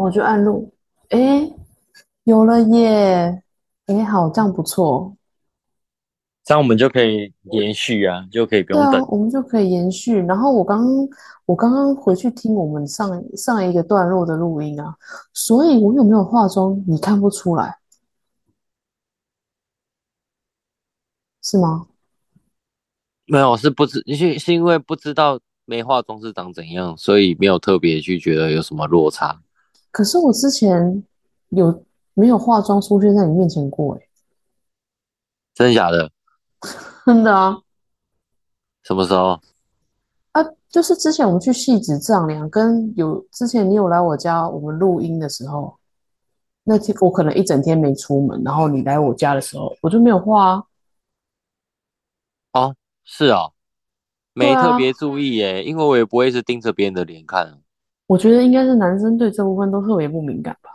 我就按录，诶，有了耶！诶，好，这样不错。这样我们就可以延续啊，就可以不对啊，用等。我们就可以延续。然后我刚我刚刚回去听我们上上一个段落的录音啊，所以我有没有化妆，你看不出来，是吗？没有，是不知是是因为不知道没化妆是长怎样，所以没有特别去觉得有什么落差。可是我之前有没有化妆出现在你面前过？诶，真的假的？真的啊。什么时候？啊，就是之前我们去戏子丈量，跟有之前你有来我家我们录音的时候，那天我可能一整天没出门，然后你来我家的时候，我就没有化啊。哦，是啊，没特别注意耶，因为我也不会是盯着别人的脸看。我觉得应该是男生对这部分都特别不敏感吧？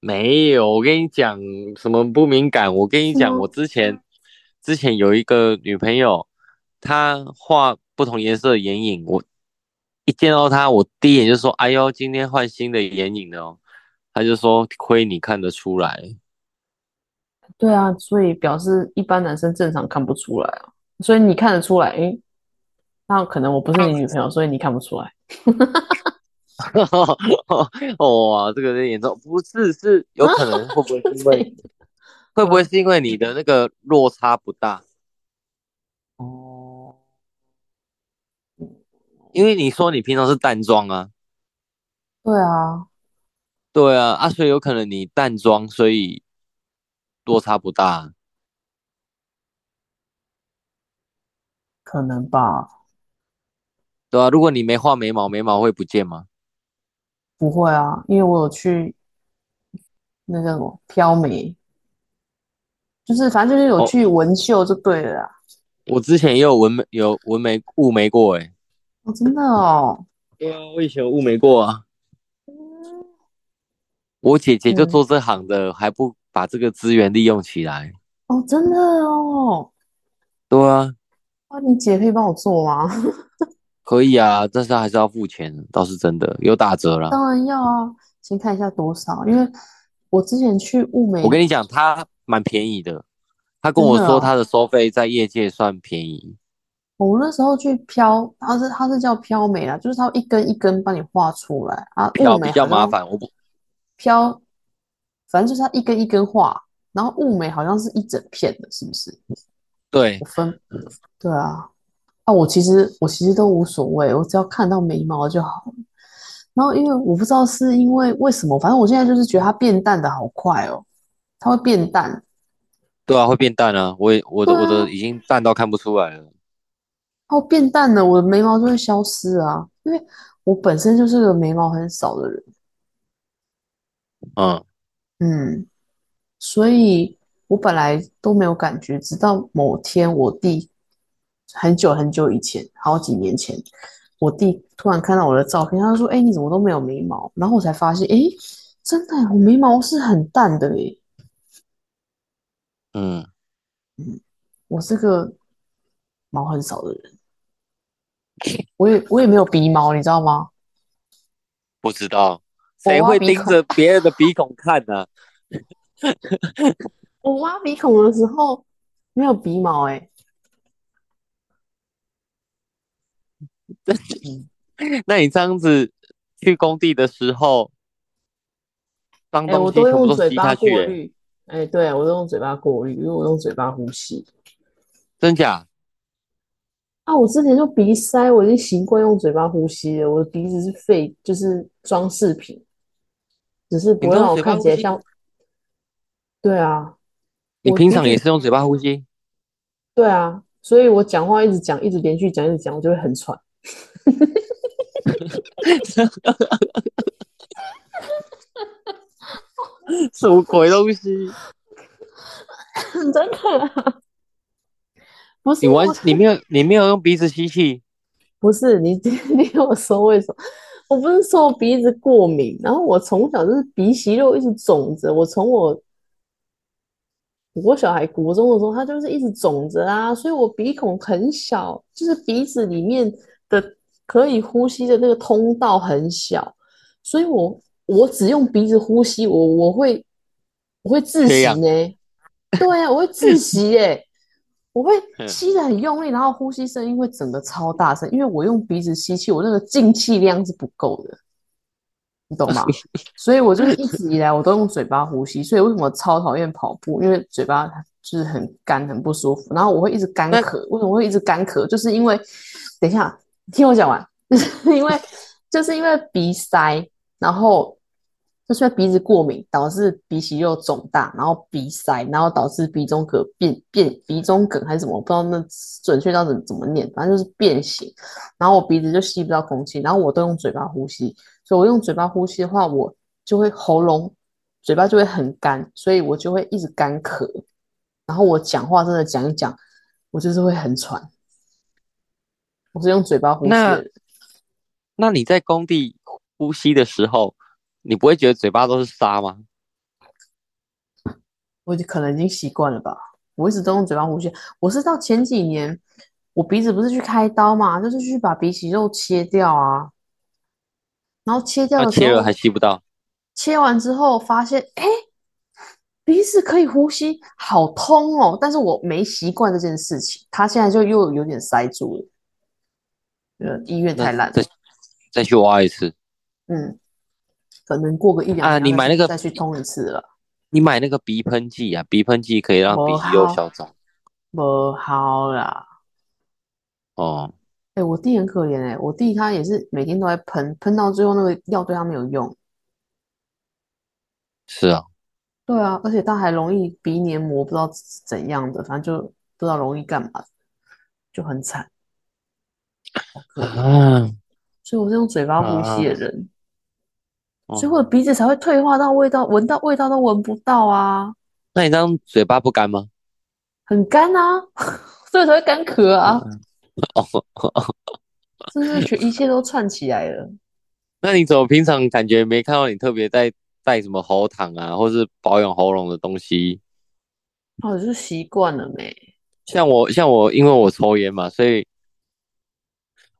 没有，我跟你讲什么不敏感？我跟你讲，我之前之前有一个女朋友，她画不同颜色的眼影，我一见到她，我第一眼就说：“哎呦，今天换新的眼影了哦。”她就说：“亏你看得出来。”对啊，所以表示一般男生正常看不出来啊，所以你看得出来，诶，那可能我不是你女朋友，所以你看不出来。哇，这个有严重，不是，是有可能会不会是因为，会不会嗯，是因为你的那个落差不大？哦，因为你说你平常是淡妆啊，对啊，对啊，啊，所以有可能你淡妆，所以落差不大。可能吧，对啊，如果你没画眉毛，眉毛会不见吗？不会啊，因为我有去那叫什么飘眉，就是反正就是有哦，去纹绣就对了啦。我之前也有纹眉，有纹眉雾眉过，哎。哦，真的哦，对啊，我以前有雾眉过啊。嗯，我姐姐就嗯，做这行的，还不把这个资源利用起来。哦，真的哦，对啊，啊，你姐可以帮我做吗？可以啊，但是还是要付钱，倒是真的，有打折了。当然要啊，先看一下多少，因为我之前去物美，我跟你讲，他蛮便宜的。他跟我说他的收费在业界算便宜，我那时候去漂，它是它是叫漂美啦，就是它一根一根帮你画出来啊。物漂比较麻烦。我不漂，反正就是它一根一根画，然后物美好像是一整片的，是不是？对，我分，对啊，啊，我其实我其实都无所谓，我只要看到眉毛就好了。然后因为我不知道是因为为什么，反正我现在就是觉得它变淡的好快哦，它会变淡。对啊，会变淡啊。我也我的我的已经淡到看不出来了。它会变淡了，我的眉毛就会消失啊。因为我本身就是个眉毛很少的人，嗯，嗯，所以我本来都没有感觉，直到某天我弟很久很久以前，好几年前，我弟突然看到我的照片，他就说：“哎，你怎么都没有眉毛？”然后我才发现，哎，真的，我眉毛是很淡的诶。嗯，嗯，我是个毛很少的人，我也我也没有鼻毛，你知道吗？不知道我谁会盯着 别人的鼻孔看呢、我挖鼻孔的时候没有鼻毛，诶。嗯，那你这样子去工地的时候，脏哎，东我都西全部都用嘴巴吸下去、欸，过滤，哎，对，我都用嘴巴过滤，因为我用嘴巴呼吸。真假？啊，我之前就鼻塞，我已经习惯用嘴巴呼吸了。我的鼻子是废，就是装饰品，只是不让我？看起来像。对啊，你平常也是用嘴巴呼吸？对啊，所以我讲话一直讲，一直连续讲，一直讲，我就会很喘。什么鬼东西？真的啊，不是你完，你没有你没有用鼻子吸气？不是你，你跟我说为什么？我不是说我鼻子过敏，然后我从小就是鼻息肉一直肿着，我从我我小孩国中的时候，他就是一直肿着啊，所以我鼻孔很小，就是鼻子里面的可以呼吸的那个通道很小，所以我我只用鼻子呼吸，我我会我会窒息呢。对啊，我会窒息耶，我会嗯吸的很用力，然后呼吸声音会整个超大声，因为我用鼻子吸气，我那个进气量是不够的，你懂吗？所以我就是一直以来我都用嘴巴呼吸，所以为什么超讨厌跑步？因为嘴巴就是很干很不舒服，然后我会一直干咳。为什么会一直干咳？就是因为，等一下，听我讲完，因为就是因为鼻塞，然后就是因为鼻子过敏导致鼻息肉肿大，然后鼻塞，然后导致鼻中隔变变鼻中梗还是什么，我不知道那准确到怎怎么念，反正就是变形，然后我鼻子就吸不到空气，然后我都用嘴巴呼吸，所以我用嘴巴呼吸的话，我就会喉咙嘴巴就会很干，所以我就会一直干咳，然后我讲话真的讲一讲，我就是会很喘。我是用嘴巴呼吸那，那你在工地呼吸的时候，你不会觉得嘴巴都是沙吗？我就可能已经习惯了吧。我一直都用嘴巴呼吸，我是到前几年，我鼻子不是去开刀嘛，就是去把鼻息肉切掉啊，然后切掉的时候那切了还吸不到，切完之后发现，哎，鼻子可以呼吸，好通哦。但是我没习惯这件事情，它现在就又有点塞住了。呃，医院太烂了再，再去挖一次。嗯，可能过个一两啊年你买那个再去通一次了，你买那个鼻喷剂啊，鼻喷剂可以让鼻哦息肉好消肿。不好啦。哦，哎，我弟很可怜哎，我弟他也是每天都在喷，喷到最后那个药对他没有用。是啊，对啊，而且他还容易鼻黏膜不知道怎样的，反正就不知道容易干嘛，就很惨。啊，所以我是用嘴巴呼吸的啊人，哦所以我的鼻子才会退化到味道，闻到味道都闻不到啊，那你这样嘴巴不干吗？很干啊，所以才会干咳啊，哦，是不是全一切都串起来了？那你怎么平常感觉没看到你特别在带什么喉糖啊，或是保养喉咙的东西？哦，就是习惯了没？像我，像我，因为我抽烟嘛，所以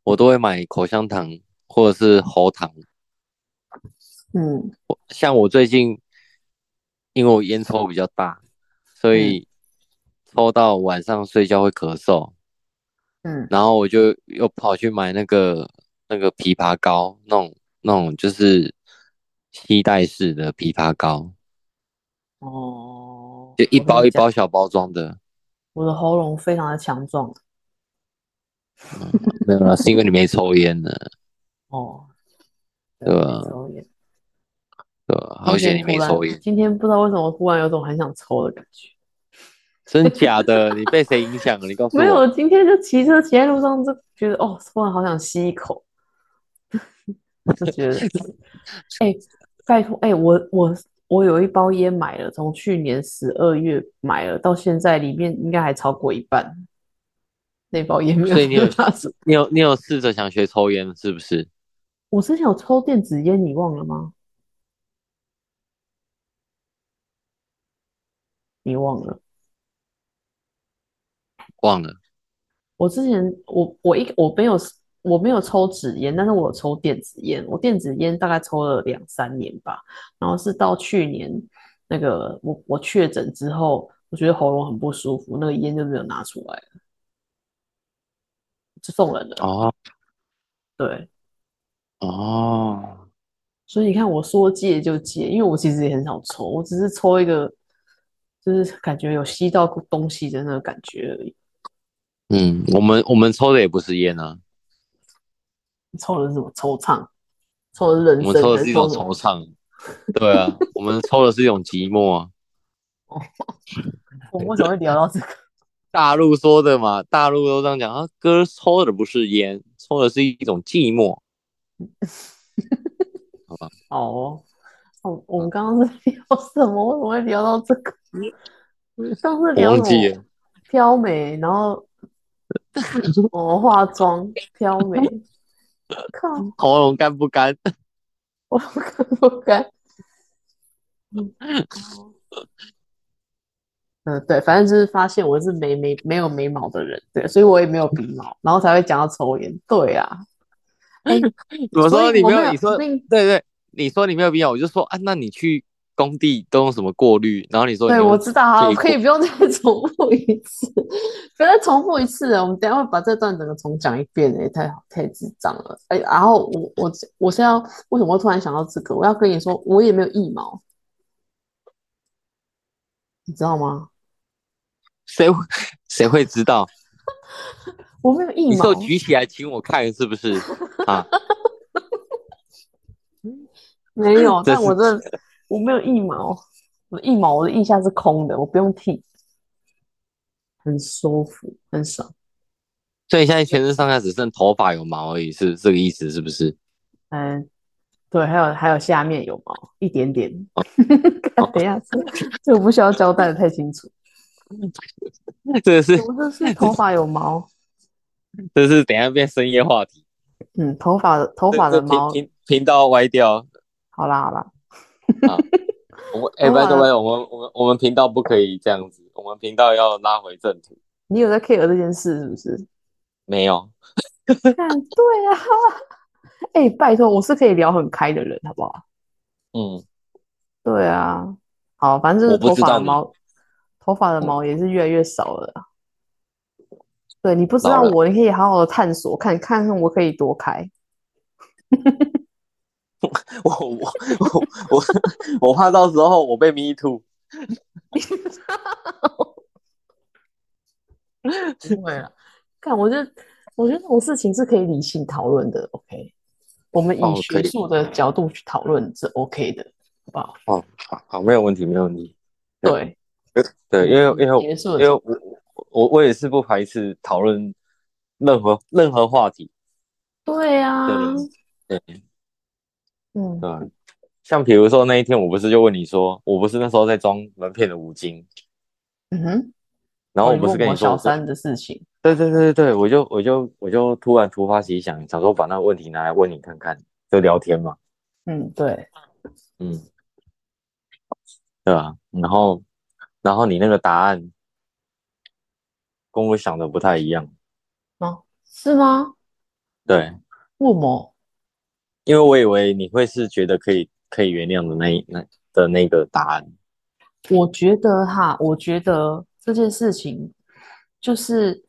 我都会买口香糖或者是喉糖。嗯。像我最近，因为我烟抽比较大，所以抽到晚上睡觉会咳嗽，嗯，然后我就又跑去买那个那个枇杷膏，那种那种就是吸带式的枇杷膏，哦，就一包一包小包装的。我的喉咙非常的强壮 没有啦，是因为你没抽烟呢，哦，对吧抽烟对吧？好险你没抽烟，今天不知道为什么忽然有种很想抽的感觉。真假的？你被谁影响了？你告诉我没有，我。今天就骑车骑在路上，就觉得哦，突然好想吸一口，就觉得，哎、拜托，哎、我我我有一包烟买了，从去年十二月买了，到现在里面应该还超过一半，那包烟没有所以你有你有你有试着想学抽烟是不是？我之前有抽电子烟，你忘了吗？你忘了？忘了。我之前我我一我没有我没有抽纸烟，但是我有抽电子烟。我电子烟大概抽了两三年吧，然后是到去年那个我我确诊之后，我觉得喉咙很不舒服，那个烟就没有拿出来了，就送人的。哦对，哦，所以你看我说戒就戒，因为我其实也很少抽，我只是抽一个，就是感觉有吸到东西的那个感觉而已。嗯，我们我们抽的也不是烟啊，抽的是什么惆怅？抽的是人生我们抽的是一种惆怅。对啊，我们抽的是一种寂寞啊。我们为什么会聊到这个？大陆说的嘛，大陆都这样讲啊，哥抽的不是烟，抽的是一种寂寞。哦，哦，我们刚刚是聊什么？为什么会聊到这个？上次我聊什么忘记了，飘美，然后 哦化妆飘美，靠，喉咙干不干？我干不干。嗯，嗯，对，反正就是发现我是没眉没有眉毛的人，对，所以我也没有鼻毛，然后才会讲到抽烟。对啊，哎，我所说你没有，你说对对，你说你没有必要，我就说啊，那你去工地都用什么过滤？然后你说对，我知道，啊，可以可以不用再 重复一次，不要再重复一次了。我们等下会把这段整个重讲一遍，也太好，太智障了。哎，然后我我我是要为什么会突然想到这个？我要跟你说，我也没有腋毛，你知道吗？谁会 谁会知道？我没有一毛你手，举起来请我看是不是 啊？没有，但我这我没有一毛，我的腋毛我的腋下是空的，我不用剃，很舒服，很爽。所以现在全身上下只剩头发有毛而已，是这个意思是不是？嗯，对，还有还有下面有毛一点点。等一下，这这我不需要交代的太清楚。这个是是头发有毛，这是等一下变深夜话题，嗯，头发的头发的毛，频道歪掉。好啦好啦，我们哎，拜托拜托，我们我们我们频道不可以这样子，我们频道要拉回正途。你有在 care 这件事是不是？没有，看，对啊，哎、拜托，我是可以聊很开的人，好不好？嗯，对啊，好，反正就是头发毛，头发的毛也是越来越少了啦。对你不知道我，你可以好好的探索，看看看我可以多开。我我我我我怕到时候我被 me too。不会了，看，我觉得，我觉得这种事情是可以理性讨论的。OK，我们以学术的角度去讨论是 OK 的，好不好？哦，好好，没有问题，没有问题。对，对，因为因为因为我我我也是不排斥讨论任何任何话题。对啊，对，嗯，对吧？像比如说那一天，我不是就问你说，我不是那时候在装门片的五金，嗯哼，然后我不是跟你说小三的事情，对对对对对，我就我就我就突然突发奇想，想说把那个问题拿来问你看看，就聊天嘛，嗯，对，嗯，对吧？然后然后你那个答案跟我想的不太一样，啊，是吗？对，为什么？因为我以为你会是觉得可以可以原谅的那一那的那个答案，我觉得哈，我觉得这件事情就是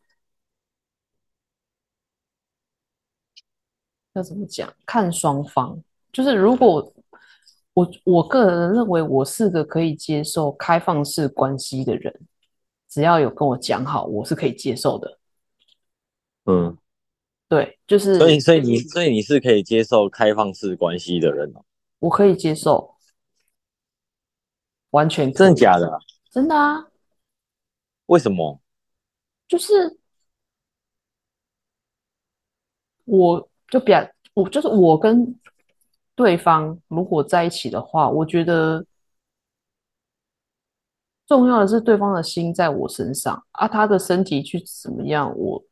要怎么讲，看双方。就是如果我我个人认为我是个可以接受开放式关系的人，只要有跟我讲好，我是可以接受的。嗯，对，就是所以所以你所以你是可以接受开放式关系的人哦，我可以接受，完全真的假的啊？真的啊，为什么？就是我就比较，我就是我跟对方如果在一起的话，我觉得重要的是对方的心在我身上啊，他的身体去怎么样，我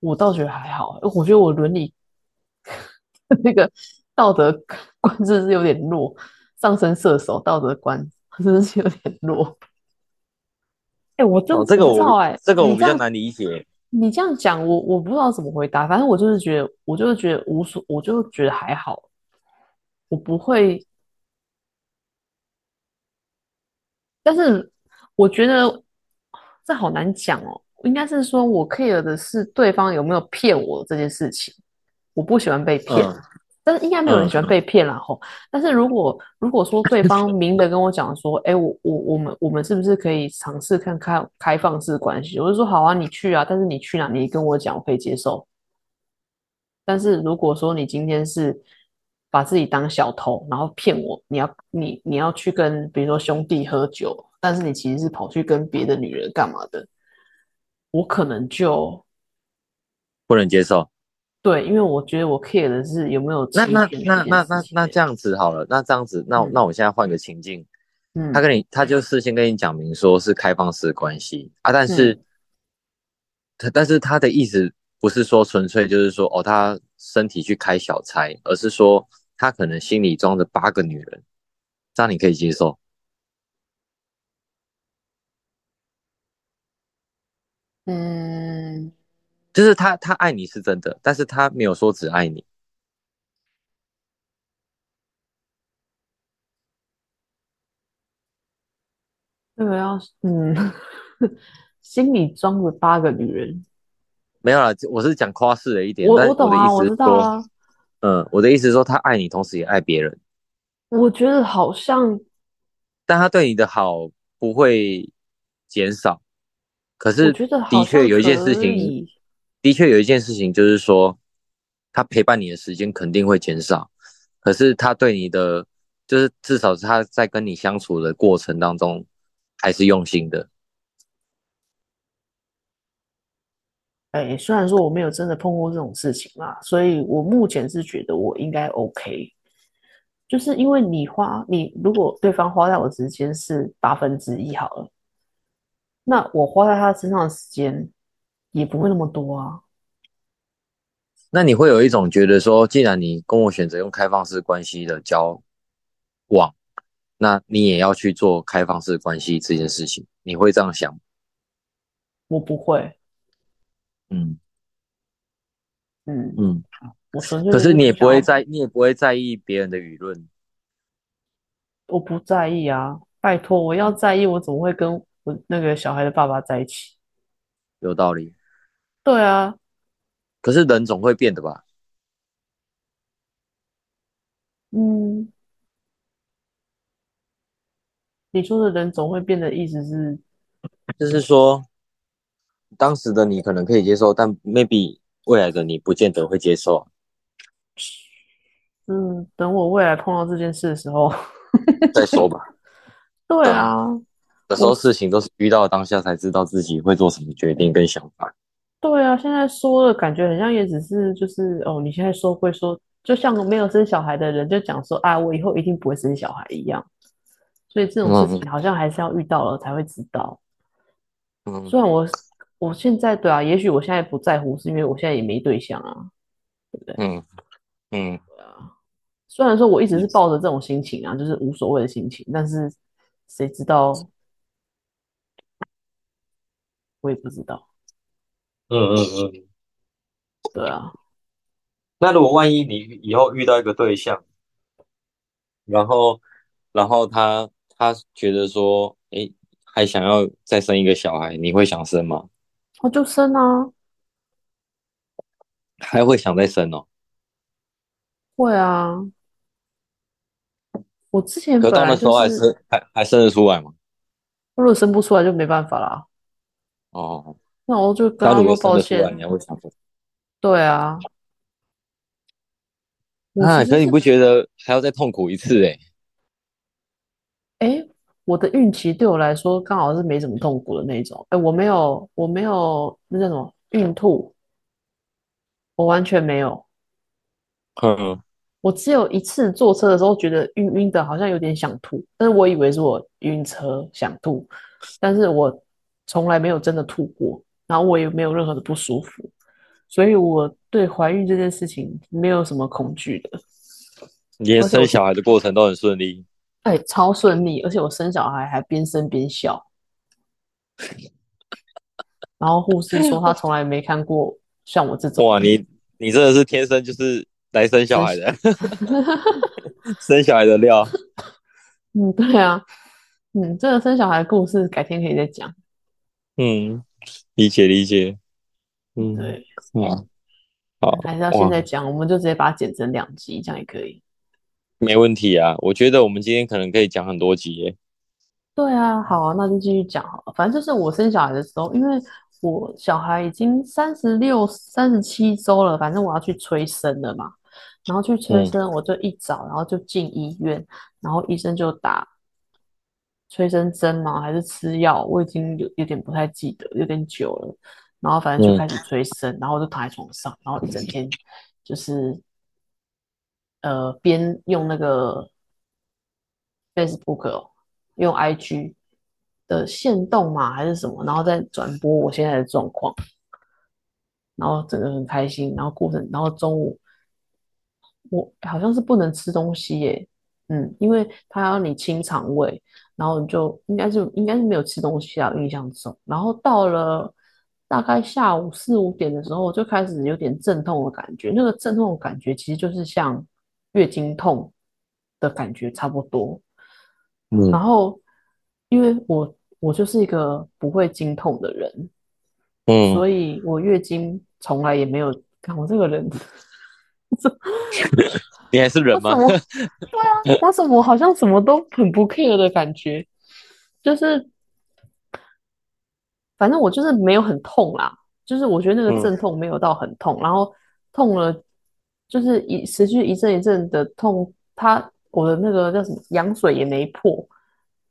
我倒觉得还好，我觉得我伦理 那个道德观真是有点弱，上升射手道德观真的是有点弱。哎、我这哦，这个我不知道哎、这个我比较难理解。你这样讲，我我不知道怎么回答，反正我就是觉得，我就是觉得无所，我就觉得还好，我不会。但是我觉得这好难讲哦，应该是说我 care 的是对方有没有骗我这件事情，我不喜欢被骗，嗯但是应该没有人喜欢嗯被骗啦吼。但是如果如果说对方明的跟我讲说，哎，我我我们我们是不是可以尝试看看开放式关系？我就说好啊，你去啊，但是你去哪你跟我讲，我可以接受。但是如果说你今天是把自己当小偷，然后骗我，你要你你要去跟比如说兄弟喝酒，但是你其实是跑去跟别的女人干嘛的，我可能就不能接受。对，因为我觉得我 care 的是有没有那那那那那那这样子好了，那这样子，那嗯那我现在换个情境，嗯他跟你他就事先跟你讲明说是开放式关系啊，但是嗯他但是他的意思不是说纯粹就是说哦他身体去开小差，而是说他可能心里装着八个女人，这样你可以接受。嗯，就是他，他爱你是真的，但是他没有说只爱你。这个要是，嗯，心里装着八个女人。没有啦，我是讲夸饰了一点，我但我懂啊，我的意思是说，知道啊，嗯，我的意思是说，他爱你，同时也爱别人，我觉得好像，但他对你的好不会减少。可我是的确有一件事情，的确有一件事情就是说，他陪伴你的时间肯定会减少，可是他对你的，就是至少是他在跟你相处的过程当中，还是用心的。哎，虽然说我没有真的碰过这种事情啦，所以我目前是觉得我应该 OK，就是因为你花你如果对方花在我之间是八分之一好了，那我花在他身上的时间也不会那么多啊。那你会有一种觉得说，既然你跟我选择用开放式关系的交往，那你也要去做开放式关系这件事情，你会这样想？我不会，嗯嗯，嗯。可就是你也不会在，你也不会在意别人的舆论，我不在意啊，拜托，我要在意，我怎么会跟我那个小孩的爸爸在一起？有道理。对啊，可是人总会变的吧？嗯，你说的人总会变的意思是，就是说，当时的你可能可以接受，但 maybe 未来的你不见得会接受啊。嗯，等我未来碰到这件事的时候，再说吧。对啊，有时候事情都是遇到当下才知道自己会做什么决定跟想法。对啊，现在说的感觉很像也只是就是哦，你现在说会说，就像没有生小孩的人就讲说啊，我以后一定不会生小孩一样，所以这种事嗯情好像还是要遇到了才会知道。嗯虽然我我现在对啊，也许我现在不在乎，是因为我现在也没对象啊，对不对？嗯嗯，对啊，虽然说我一直是抱着这种心情啊，就是无所谓的心情，但是谁知道，我也不知道。嗯嗯嗯。对啊，那如果万一你以后遇到一个对象，然后然后他他觉得说，诶，还想要再生一个小孩，你会想生吗？我就生啊，还会想再生哦？会啊。我之前可本来就到那时候还是，是还还生得出来吗？如果生不出来就没办法啦。哦，那我就跟他说抱果生得出来，歉。你还会想生？对啊，我啊，其实，可是你不觉得还要再痛苦一次诶？哎，我的孕期对我来说刚好是没什么痛苦的那种。哎，我没有，我没有那叫什么孕吐，我完全没有。嗯，我只有一次坐车的时候觉得晕晕的，好像有点想吐，但是我以为是我晕车想吐，但是我从来没有真的吐过，然后我也没有任何的不舒服，所以我对怀孕这件事情没有什么恐惧的，连生小孩的过程都很顺利。哎超顺利，而且我生小孩还边生边笑，然后护士说她从来没看过像我这种哇，你你真的是天生就是来生小孩的，生小孩的料。嗯对啊，嗯这个生小孩的故事改天可以再讲，嗯，理解理解。嗯，对。哇，好，还是要现，在讲，我们就直接把它剪成两集，这样也可以。没问题啊。我觉得我们今天可能可以讲很多集耶。对啊，好啊，那就继续讲好了。反正就是我生小孩的时候，因为我小孩已经三十六、三十七周了，反正我要去催生了嘛。然后去催嗯生，我就一早，然后就进医院，然后医生就打催生针嘛，还是吃药，我已经有有点不太记得，有点久了。然后反正就嗯开始催生，然后我就躺在床上，然后一整天就是呃边用那个 Facebook 哦，用 IG 的线动嘛还是什么，然后再转播我现在的状况，然后整个很开心，然后过程，然后中午我好像是不能吃东西耶，嗯，因为他要你清肠胃，然后你就应该是应该是没有吃东西啊，印象中，然后到了大概下午四五点的时候，我就开始有点阵痛的感觉，那个阵痛的感觉其实就是像月经痛的感觉差不多，然嗯后因为我我就是一个不会经痛的人，嗯，所以我月经从来也没有。看我这个人，你还是人吗？对啊？我怎么好像什么都很不 care 的感觉？就是，反正我就是没有很痛啦，就是我觉得那个嗯阵痛没有到很痛，然后痛了就是一持续一阵一阵的痛，他我的那个叫什么羊水也没破，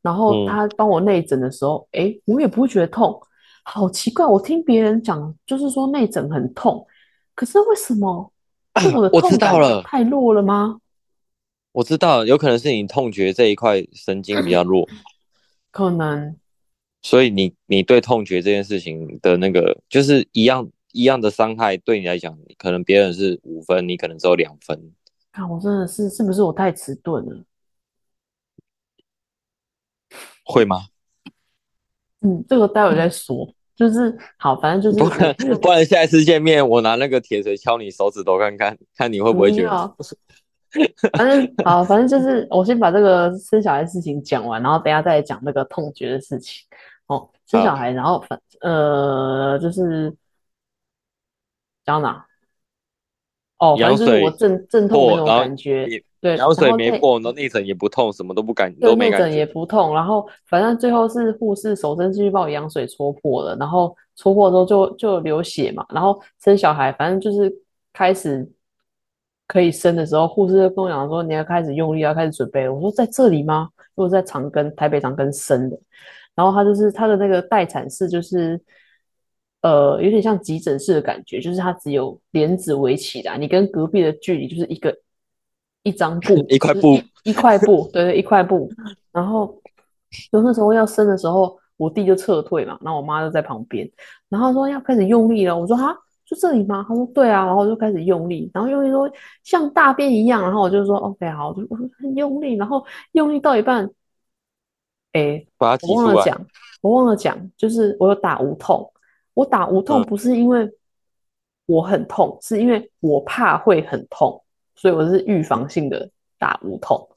然后嗯。他帮我内诊的时候，诶，我也不会觉得痛，好奇怪，我听别人讲就是说内诊很痛，可是为什么 是我的痛感知道了太弱了吗？我知道，有可能是你痛觉这一块神经比较弱，可能。所以你你对痛觉这件事情的那个就是一样一样的伤害，对你来讲，可能别人是五分，你可能只有两分。看我真的是是不是我太迟钝了？会吗？嗯，这个待会再说。就是好，反正就是不然不然下一次见面，我拿那个铁锤敲你手指头看看，看你会不会觉得反正好，反正就是我先把这个生小孩的事情讲完，然后等下再讲那个痛觉的事情。哦，生小孩，然后反呃就是讲到哪？哦，反正就是我阵阵痛那种感觉也，对，羊水没破，然后内诊也不痛，什么都不感对都没感内诊也觉。不痛，然后反正最后是护士手伸进去把我羊水戳破了，然后戳破之后就就流血嘛，然后生小孩，反正就是开始可以生的时候，护士就跟我讲说你要开始用力，要开始准备了。我说在这里吗？因为我在长庚台北长庚生的，然后他就是他的那个待产室就是。呃，有点像急诊室的感觉，就是它只有帘子围起来，你跟隔壁的距离就是一个一张布，一块布一块布，对对，一块布。然后就那时候要生的时候，我弟就撤退嘛，然后我妈就在旁边，然后说要开始用力了，我说哈，就这里吗？他说对啊，然后我就开始用力，然后用力说像大便一样，然后我就说 OK 好，我就很用力，然后用力到一半，哎。我忘了讲，我忘了讲，就是我有打无痛，我打无痛嗯。不是因为我很痛，是因为我怕会很痛，所以我是预防性的打无痛。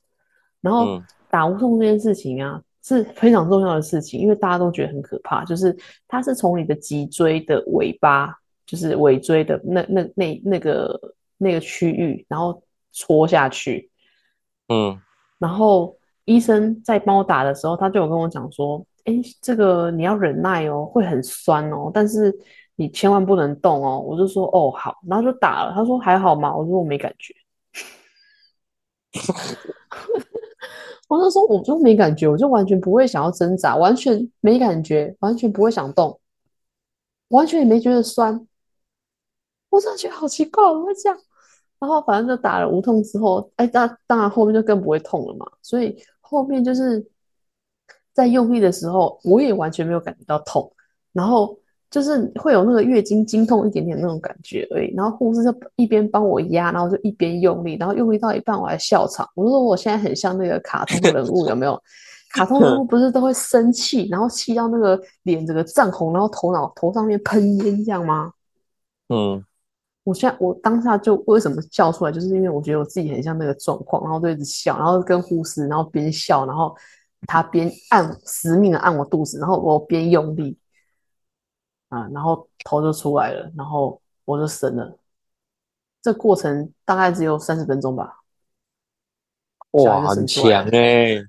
然后嗯。打无痛这件事情啊，是非常重要的事情，因为大家都觉得很可怕，就是它是从你的脊椎的尾巴，就是尾椎的那那那那个那个区域，然后戳下去，嗯。然后医生在帮我打的时候，他就有跟我讲说：“哎，这个你要忍耐哦，会很酸哦，但是你千万不能动哦。”我就说：“哦，好。”然后就打了。他说：“还好吗？”我说：“我没感觉。”我就说：“我就没感觉，我就完全不会想要挣扎，完全没感觉，完全不会想动，完全也没觉得酸。”我真的觉得好奇怪，我会这样。然后反正就打了无痛之后，哎，当当然后面就更不会痛了嘛。所以后面就是在用力的时候，我也完全没有感觉到痛，然后就是会有那个月经经痛一点点那种感觉而已。然后护士就一边帮我压，然后就一边用力，然后用力到一半我还笑场，我就说我现在很像那个卡通人物，有没有？卡通人物不是都会生气，然后气到那个脸整个涨红，然后头脑头上面喷烟这样吗？嗯，我现在我当下就为什么笑出来，就是因为我觉得我自己很像那个状况，然后就一直笑，然后跟护士，然后边笑，然后他边按死命的按我肚子，然后我边用力，啊，然后头就出来了，然后我就生了。这过程大概只有三十分钟吧。哇，很强了哎，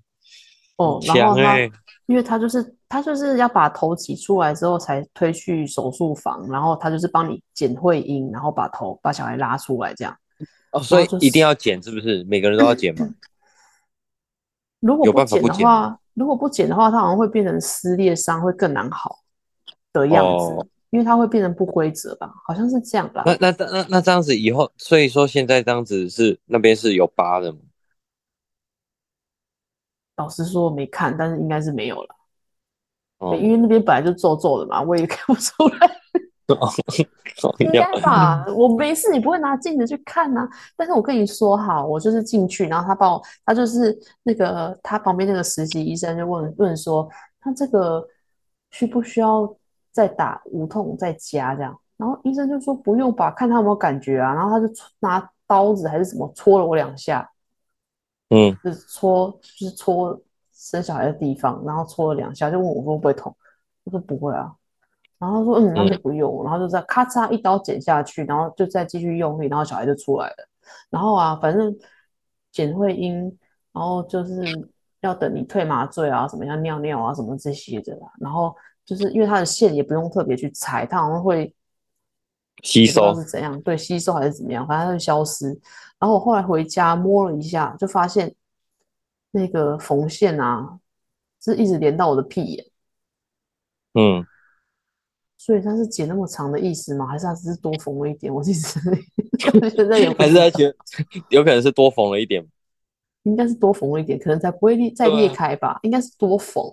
哦，很然后他强哎，因为他就是他就是要把头挤出来之后才推去手术房，然后他就是帮你剪会阴，然后把头把小孩拉出来这样。哦，所以就是一定要剪，是不是？每个人都要剪吗？有如果不剪的话，如果不剪的话，它好像会变成撕裂伤，会更难好的样子，哦因为它会变成不规则吧，好像是这样吧。那那那那那这样子以后，所以说现在这样子是那边是有疤的吗？老实说我没看，但是应该是没有了，哦，因为那边本来就皱皱的嘛，我也看不出来。应该吧，我没事，你不会拿镜子去看呐、但是我跟你说好，我就是进去，然后他帮我，他就是那个他旁边那个实习医生就问问说，他这个需不需要再打无痛再加这样？然后医生就说不用吧，看他有没有感觉啊。然后他就拿刀子还是什么戳了我两下，嗯，就是戳就是戳生小孩的地方，然后戳了两下，就问我会不会痛，我说不会啊，然后他说嗯，那就不用，然后就在咔嚓一刀剪下去，然后就再继续用力，然后小孩就出来了，然后啊，反正剪会阴，然后就是要等你退麻醉啊，什么要尿尿啊，什么这些的啦，然后就是因为它的线也不用特别去拆，它好像会。吸收是怎样？对，吸收还是怎么样？反正它会消失。然后我后来回家摸了一下，就发现那个缝线啊，是一直连到我的屁眼。嗯，所以他是剪那么长的意思吗？还是他只是多缝了一点？我其实现在也还是在觉有可能是多缝了一点，应该是多缝了一点，可能才不会裂再裂开吧？应该是多缝。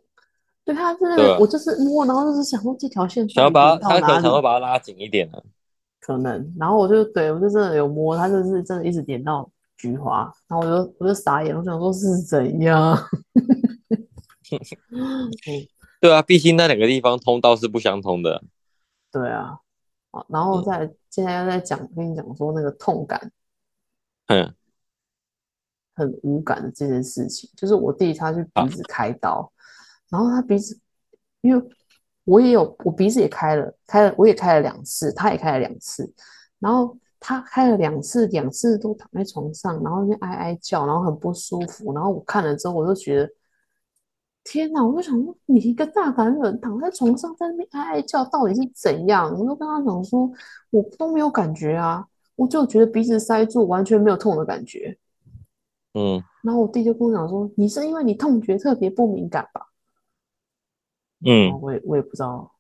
对，它是那个，我就是摸，然后就是想说这条线想要把它，他可能想要把它拉紧一点呢。可能，然后我就对我就真的有摸，他就是真的一直点到菊花，然后我就我就傻眼，我想说是怎样？对啊，毕竟那两个地方通道是不相通的。对啊，啊然后再现在又在讲，跟你讲说那个痛感，嗯，很无感的这件事情，就是我弟他去鼻子开刀，然后他鼻子因为。我也有，我鼻子也开了，开了，我也开了两次，他也开了两次，然后他开了两次，两次都躺在床上，然后就哀哀叫，然后很不舒服，然后我看了之后，我就觉得，天哪！我就想说，你一个大男人躺在床上在那边哀哀叫，到底是怎样？我就跟他讲说，我都没有感觉啊，我就觉得鼻子塞住，完全没有痛的感觉。嗯，然后我弟就跟我讲说，你是因为你痛觉特别不敏感吧？嗯，我也我也不知道，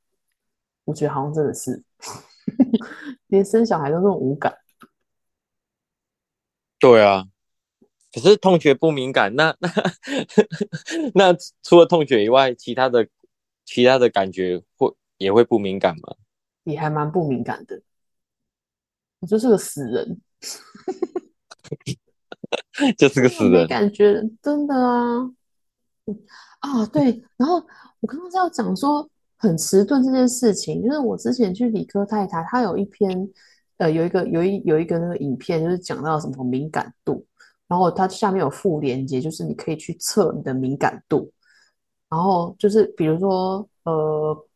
我觉得好像真的是，连生小孩都这么无感。对啊，可是痛觉不敏感，那那 那除了痛觉以外，其他的其他的感觉会也会不敏感吗？也还蛮不敏感的，我就是个死人，就是个死人，感觉，真的啊，啊对，然后。我刚刚是要讲说很迟钝这件事情，就是我之前去理科太太，她有一篇，呃，有一个有一有一个那个影片，就是讲到什么敏感度，然后它下面有附连接，就是你可以去测你的敏感度，然后就是比如说，呃，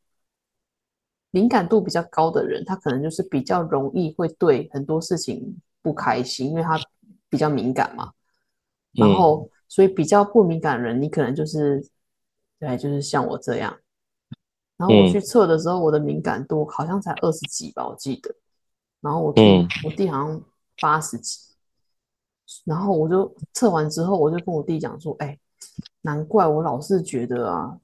敏感度比较高的人，他可能就是比较容易会对很多事情不开心，因为他比较敏感嘛，然后所以比较不敏感的人，你可能就是。对，就是像我这样，然后我去测的时候，我的敏感度好像才二十几吧，我记得。然后我弟，我弟好像八十几。然后我就测完之后，我就跟我弟讲说：“哎，难怪我老是觉得啊，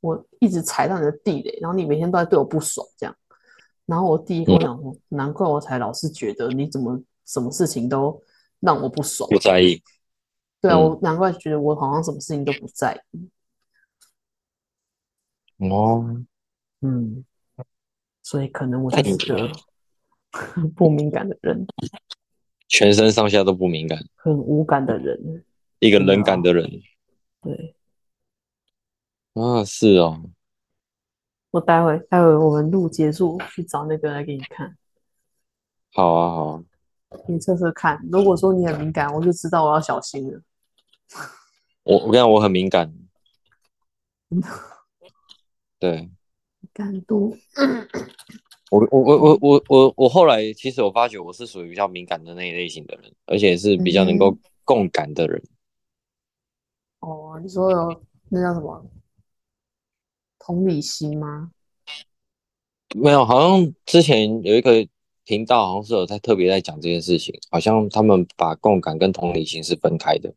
我一直踩到你的地雷，然后你每天都在对我不爽这样。”然后我弟跟我讲说：“难怪我才老是觉得你怎么什么事情都让我不爽，不在意。”对啊，我难怪觉得我好像什么事情都不在意。哦，嗯，所以可能我是一个 不敏感的人，全身上下都不敏感，很无感的人，一个冷感的人。对，啊，是哦。我待会待会我们录结束去找那个来给你看。好啊，好啊，你测测看。如果说你很敏感，我就知道我要小心了。我我跟你讲，我很敏感。对，敏感度。我我我我我我我后来其实我发觉我是属于比较敏感的那一类型的人，而且是比较能够共感的人。哦，你说有那叫什么同理心吗？没有，好像之前有一个频道，好像是有在特别在讲这件事情，好像他们把共感跟同理心是分开的。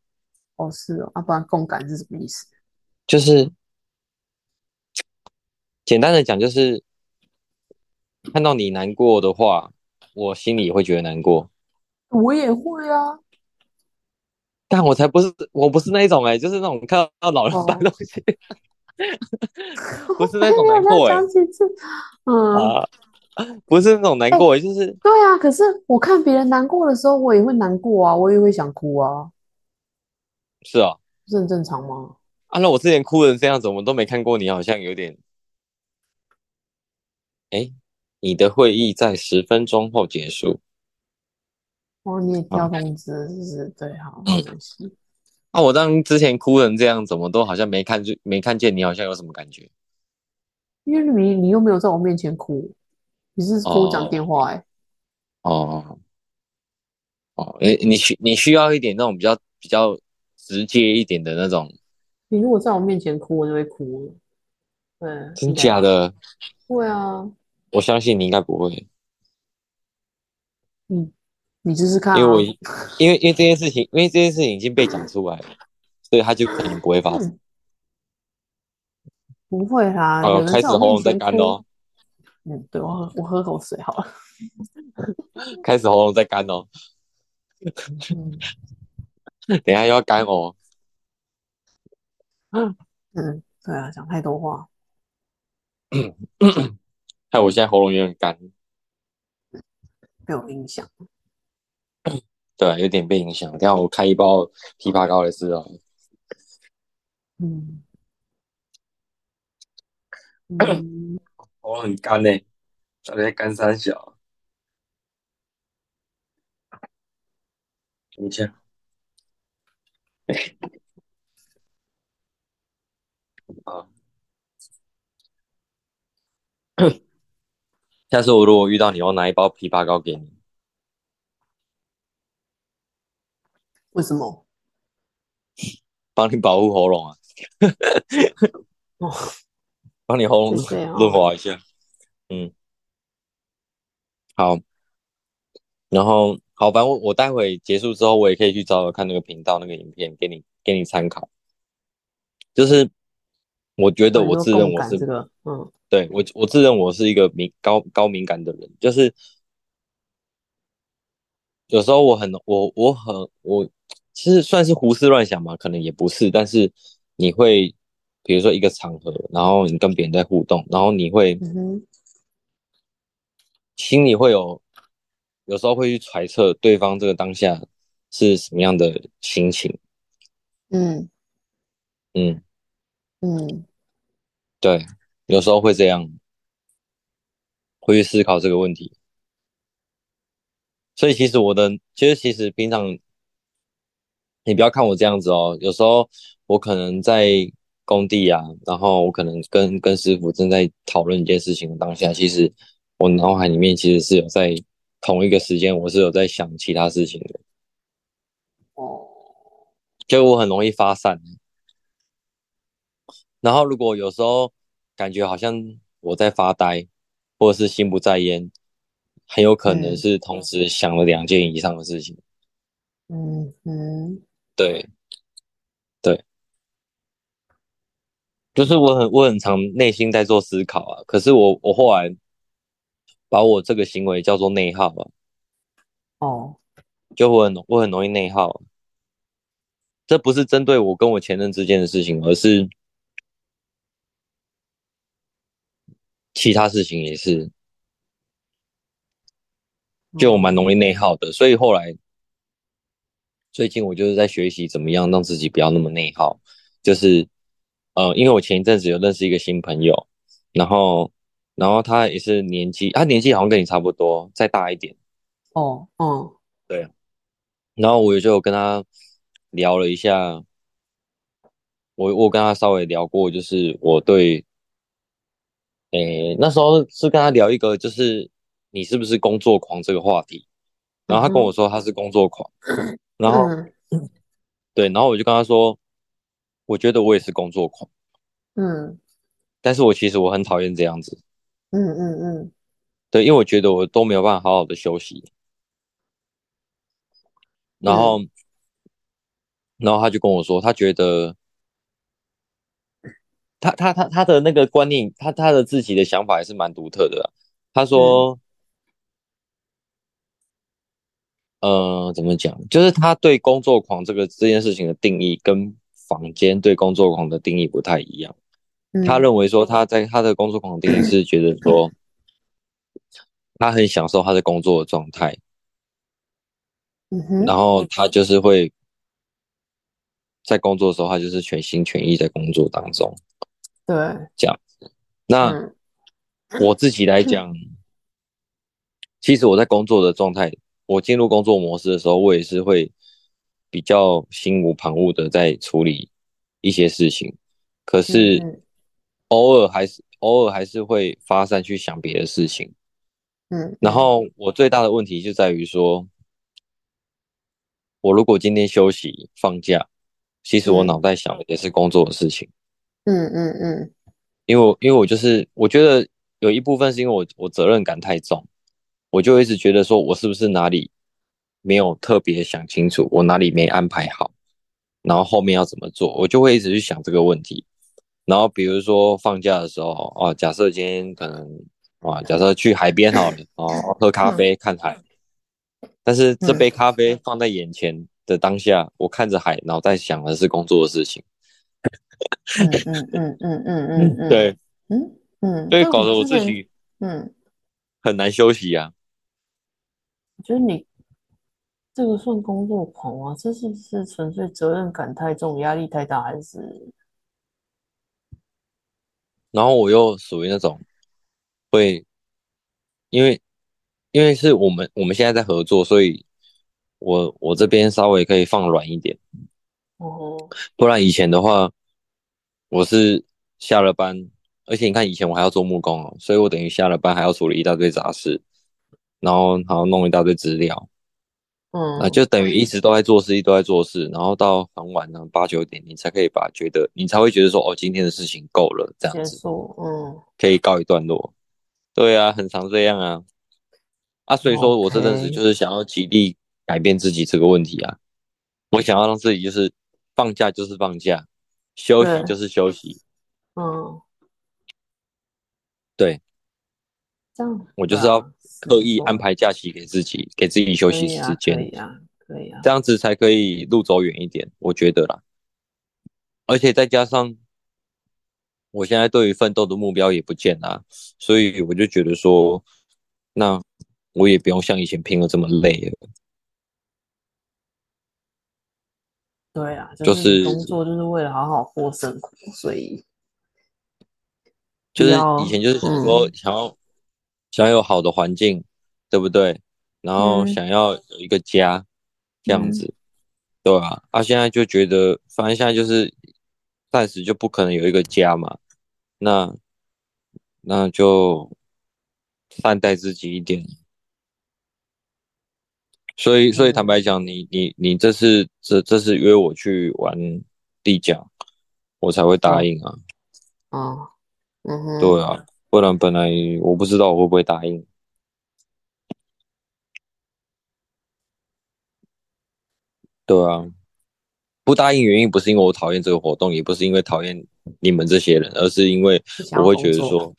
哦，是哦，啊，不然共感是什么意思？就是。简单的讲，就是看到你难过的话，我心里也会觉得难过。我也会啊，但我才不是，我不是那一种哎，就是那种看到老人搬东西，不是那种难过 哎。嗯啊，不是那种难过，就是对啊。可是我看别人难过的时候，我也会难过啊，我也会想哭啊。是啊，是很正常吗？啊，那我之前哭成这样子，我们都没看过你，好像有点。哎，你的会议在十分钟后结束。哦，你也调通知，就是对，好，没关系。啊，我当之前哭成这样，怎么都好像没看就没看见你，好像有什么感觉？因为你你又没有在我面前哭，你是跟我讲电话哎、哦哦，你你需你需要一点那种比较比较直接一点的那种，你如果在我面前哭，我就会哭了。对，真假的？会啊，我相信你应该不会，嗯，你试试看啊。因为我因为因为这件事情，因为这件事情已经被讲出来了，所以他就可能不会发生。嗯不会啦，开始喉咙在。干哦，嗯，对我喝我喝口水好了。开始喉咙在干哦，嗯等一下又要干哦。嗯，对啊，讲太多话。害我现在喉咙有点干，被我影响。对，啊有点被影响。等下我开一包枇杷膏来吃哦。嗯嗯，喉咙很干呢，到底在干三小？等一下，啊，下次我如果遇到你，我拿一包枇杷膏给你，为什么？帮你保护喉咙啊，哦，帮你喉咙润滑一下。嗯，好，然后好，反正我我待会结束之后，我也可以去找找看那个频道那个影片，给你给你参考。就是我觉得我自认我是嗯。对我，我自认我是一个敏高高敏感的人，就是有时候我很我我很我其实算是胡思乱想嘛，可能也不是，但是你会比如说一个场合，然后你跟别人在互动，然后你会嗯，心里会有有时候会去揣测对方这个当下是什么样的心情，嗯嗯，嗯对，有时候会这样，会去思考这个问题。所以其实我的，其实其实平常，你不要看我这样子哦，有时候我可能在工地啊，然后我可能跟跟师傅正在讨论一件事情的当下，其实我脑海里面其实是有在同一个时间，我是有在想其他事情的，哦，就我很容易发散。然后如果有时候感觉好像我在发呆，或者是心不在焉，很有可能嗯是同时想了两件以上的事情。嗯嗯对，对，就是我很我很常内心在做思考啊，可是我我后来把我这个行为叫做内耗啊，哦，就我很我很容易内耗，这不是针对我跟我前任之间的事情，而是其他事情也是，就我蛮容易内耗的，所以后来最近我就是在学习怎么样让自己不要那么内耗，就是呃，因为我前一阵子有认识一个新朋友，然后然后他也是年纪，他年纪好像跟你差不多，再大一点，哦，嗯。然后我就有跟他聊了一下，我我跟他稍微聊过，就是我对，诶，那时候是跟他聊一个就是你是不是工作狂这个话题，然后他跟我说他是工作狂，然后嗯。对，然后我就跟他说，我觉得我也是工作狂，嗯。但是我其实我很讨厌这样子，嗯嗯嗯。对，因为我觉得我都没有办法好好的休息，然后，然后他就跟我说，他觉得他他他他的那个观念，他他的自己的想法也是蛮独特的啊、他说，呃，怎么讲？就是他对工作狂这个这件事情的定义，跟坊间对工作狂的定义不太一样。嗯，他认为说他在他的工作狂定义是觉得说，他很享受他的工作的状态，然后他就是会在工作的时候，他就是全心全意在工作当中对，这样子。那嗯。我自己来讲，其实我在工作的状态，我进入工作模式的时候，我也是会比较心无旁骛的在处理一些事情，可是嗯偶尔还是偶尔还是会发散去想别的事情。嗯，然后我最大的问题就在于说，我如果今天休息放假，其实我嗯。脑袋想的也是工作的事情，嗯嗯嗯。因为我因为我就是我觉得有一部分是因为我我责任感太重，我就一直觉得说我是不是哪里没有特别想清楚，我哪里没安排好，然后后面要怎么做，我就会一直去想这个问题。然后比如说放假的时候，哦，假设今天可能啊，假设去海边好了，哦，喝咖啡看海，但是这杯咖啡放在眼前的当下，我看着海，脑袋想的是工作的事情，嗯嗯嗯嗯嗯嗯嗯，，对，嗯嗯，但所以搞得我自己嗯，很难休息啊。我觉得你这个算工作狂吗？这是是纯粹责任感太重，压力太大，还是？然后我又属于那种会，因为因为是我们我们现在在合作，所以我我这边稍微可以放软一点，哦。不然以前的话，我是下了班，而且你看以前我还要做木工哦，所以我等于下了班还要处理一大堆杂事，然后还要弄一大堆资料，嗯啊，就等于一直都在做事，一直都在做事，然后到很晚呢八九点，你才可以把觉得你才会觉得说哦，今天的事情够了，这样子，嗯可以告一段落。对啊，很常这样啊，啊，所以说我这阵子就是想要极力改变自己这个问题啊，我想要让自己就是放假就是放假，休息就是休息，嗯，对这样我就是要刻意安排假期给自己，给自己休息时间以，啊，可以啊，这样子才可以路走远一点，我觉得啦。而且再加上我现在对于奋斗的目标也不见啦，所以我就觉得说，那我也不用像以前拼了这么累了。对啊，就是工作就是为了好好过生活，所以就是以前就是想说嗯想要、想要有好的环境，对不对？然后嗯想要有一个家，这样子，对啊、啊？现在就觉得，反正现在就是暂时就不可能有一个家嘛，那那就善待自己一点。所以，所以坦白讲，你你你这次这这次约我去玩地奖，我才会答应啊。哦，嗯哼，对啊，不然本来我不知道我会不会答应。对啊，不答应原因不是因为我讨厌这个活动，也不是因为讨厌你们这些人，而是因为 我会觉得说，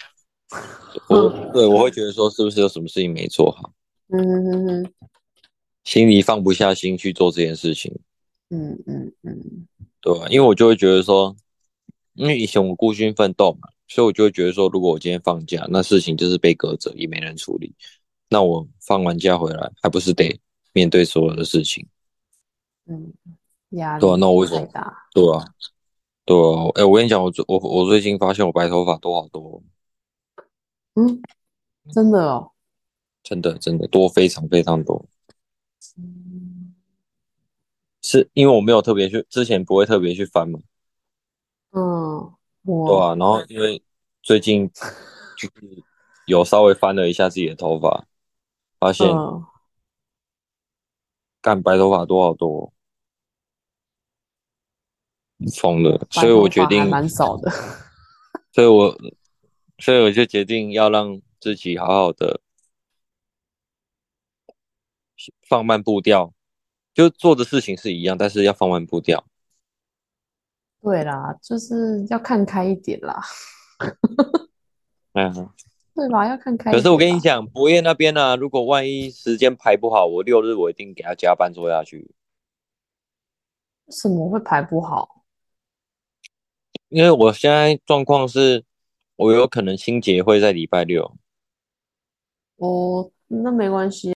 我对我会觉得说，是不是有什么事情没做好，嗯哼哼哼，心里放不下心去做这件事情，嗯嗯嗯，对吧、因为我就会觉得说，因为以前我孤军奋斗嘛，所以我就会觉得说，如果我今天放假，那事情就是被搁着，也没人处理，那我放完假回来，还不是得面对所有的事情？嗯，压力对啊那我为什么？对啊，对啊，哎、我跟你讲，我最我我最近发现我白头发多好多，嗯，真的哦，真的真的多非常非常多，嗯是因为我没有特别去，之前不会特别去翻嘛，嗯，对啊，然后因为最近就是有稍微翻了一下自己的头发，发现嗯。干白头发多好多，疯了，所以我决定，蛮少的，所以我所以我就决定要让自己好好的放慢步调，就做的事情是一样，但是要放慢步调。对啦，就是要看开一点啦，嗯，对吧？要看开一可是我跟，你讲，博业那边呢、如果万一时间排不好，我六日我一定给他加班做下去，为什么会排不好？因为我现在状况是，我有可能清洁会在礼拜六，哦，那没关系